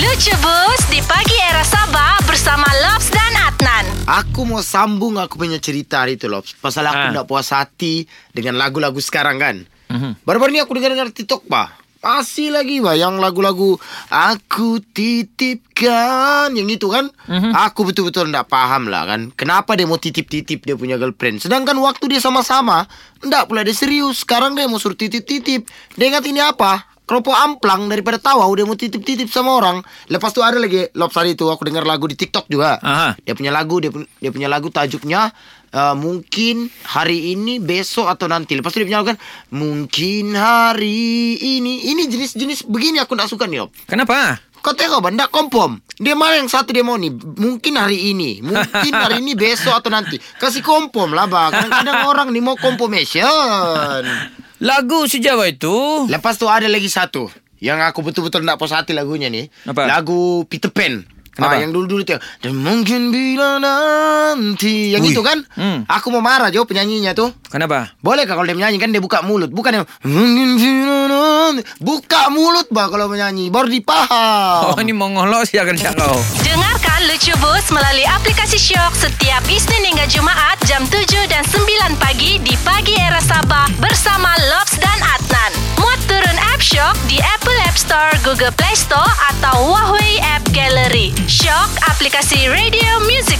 Lucu Bus di pagi era Sabah bersama Lobs dan Adnan. Aku mau sambung aku punya cerita hari tu Lops. Pasal aku Ah. nak puas hati Dengan lagu-lagu sekarang kan? Mhm. Baru-baru ni aku dengar-dengar TikTok bah. Masih lagi bah Yang lagu-lagu Aku titipkan. Yang itu kan? Mhm. Aku betul-betul tak faham lah kan? Kenapa dia mau titip-titip dia punya girlfriend? Sedangkan waktu dia sama-sama Ndak pula dia serius. Sekarang dia mau suruh titip-titip. Dia ingat ini apa Keropok amplang daripada tawau Dia mau titip-titip sama orang Lepas tu ada lagi Lops hari tu Aku dengar lagu di TikTok juga Aha. dia punya lagu dia, dia punya lagu tajuknya uh, mungkin hari ini besok atau nanti. Lepas tu dia punya lagu kan mungkin hari ini. Ini jenis-jenis begini aku tak suka nih, Op. Kenapa? Kau tengok tak kompom. Dia mana yang satu dia mau nih? Mungkin hari ini, mungkin hari ini besok atau nanti. Kasih kompom lah bang. Kadang-kadang orang nih mau kompomation. Lagu sejawa itu. Lepas tu ada lagi satu yang aku betul-betul nak puas hati lagunya ni. Apa? Lagu Peter Pan. Kenapa? Ah, yang dulu-dulu tu. Dan mungkin bila nanti. Yang Ui. itu kan? Hmm. Aku mau marah jo penyanyinya tu. Kenapa? Boleh kah kalau dia menyanyi kan dia buka mulut. Bukan yang mungkin bila nanti. Buka mulut bah kalau menyanyi. Baru dipaham. Oh, ini mongolok sih akan kau. Dengarkan Lucu Bus melalui aplikasi Shock setiap Isnin hingga Jumaat jam 7 Apple App Store, Google Play Store atau Huawei App Gallery. Shock aplikasi radio, music.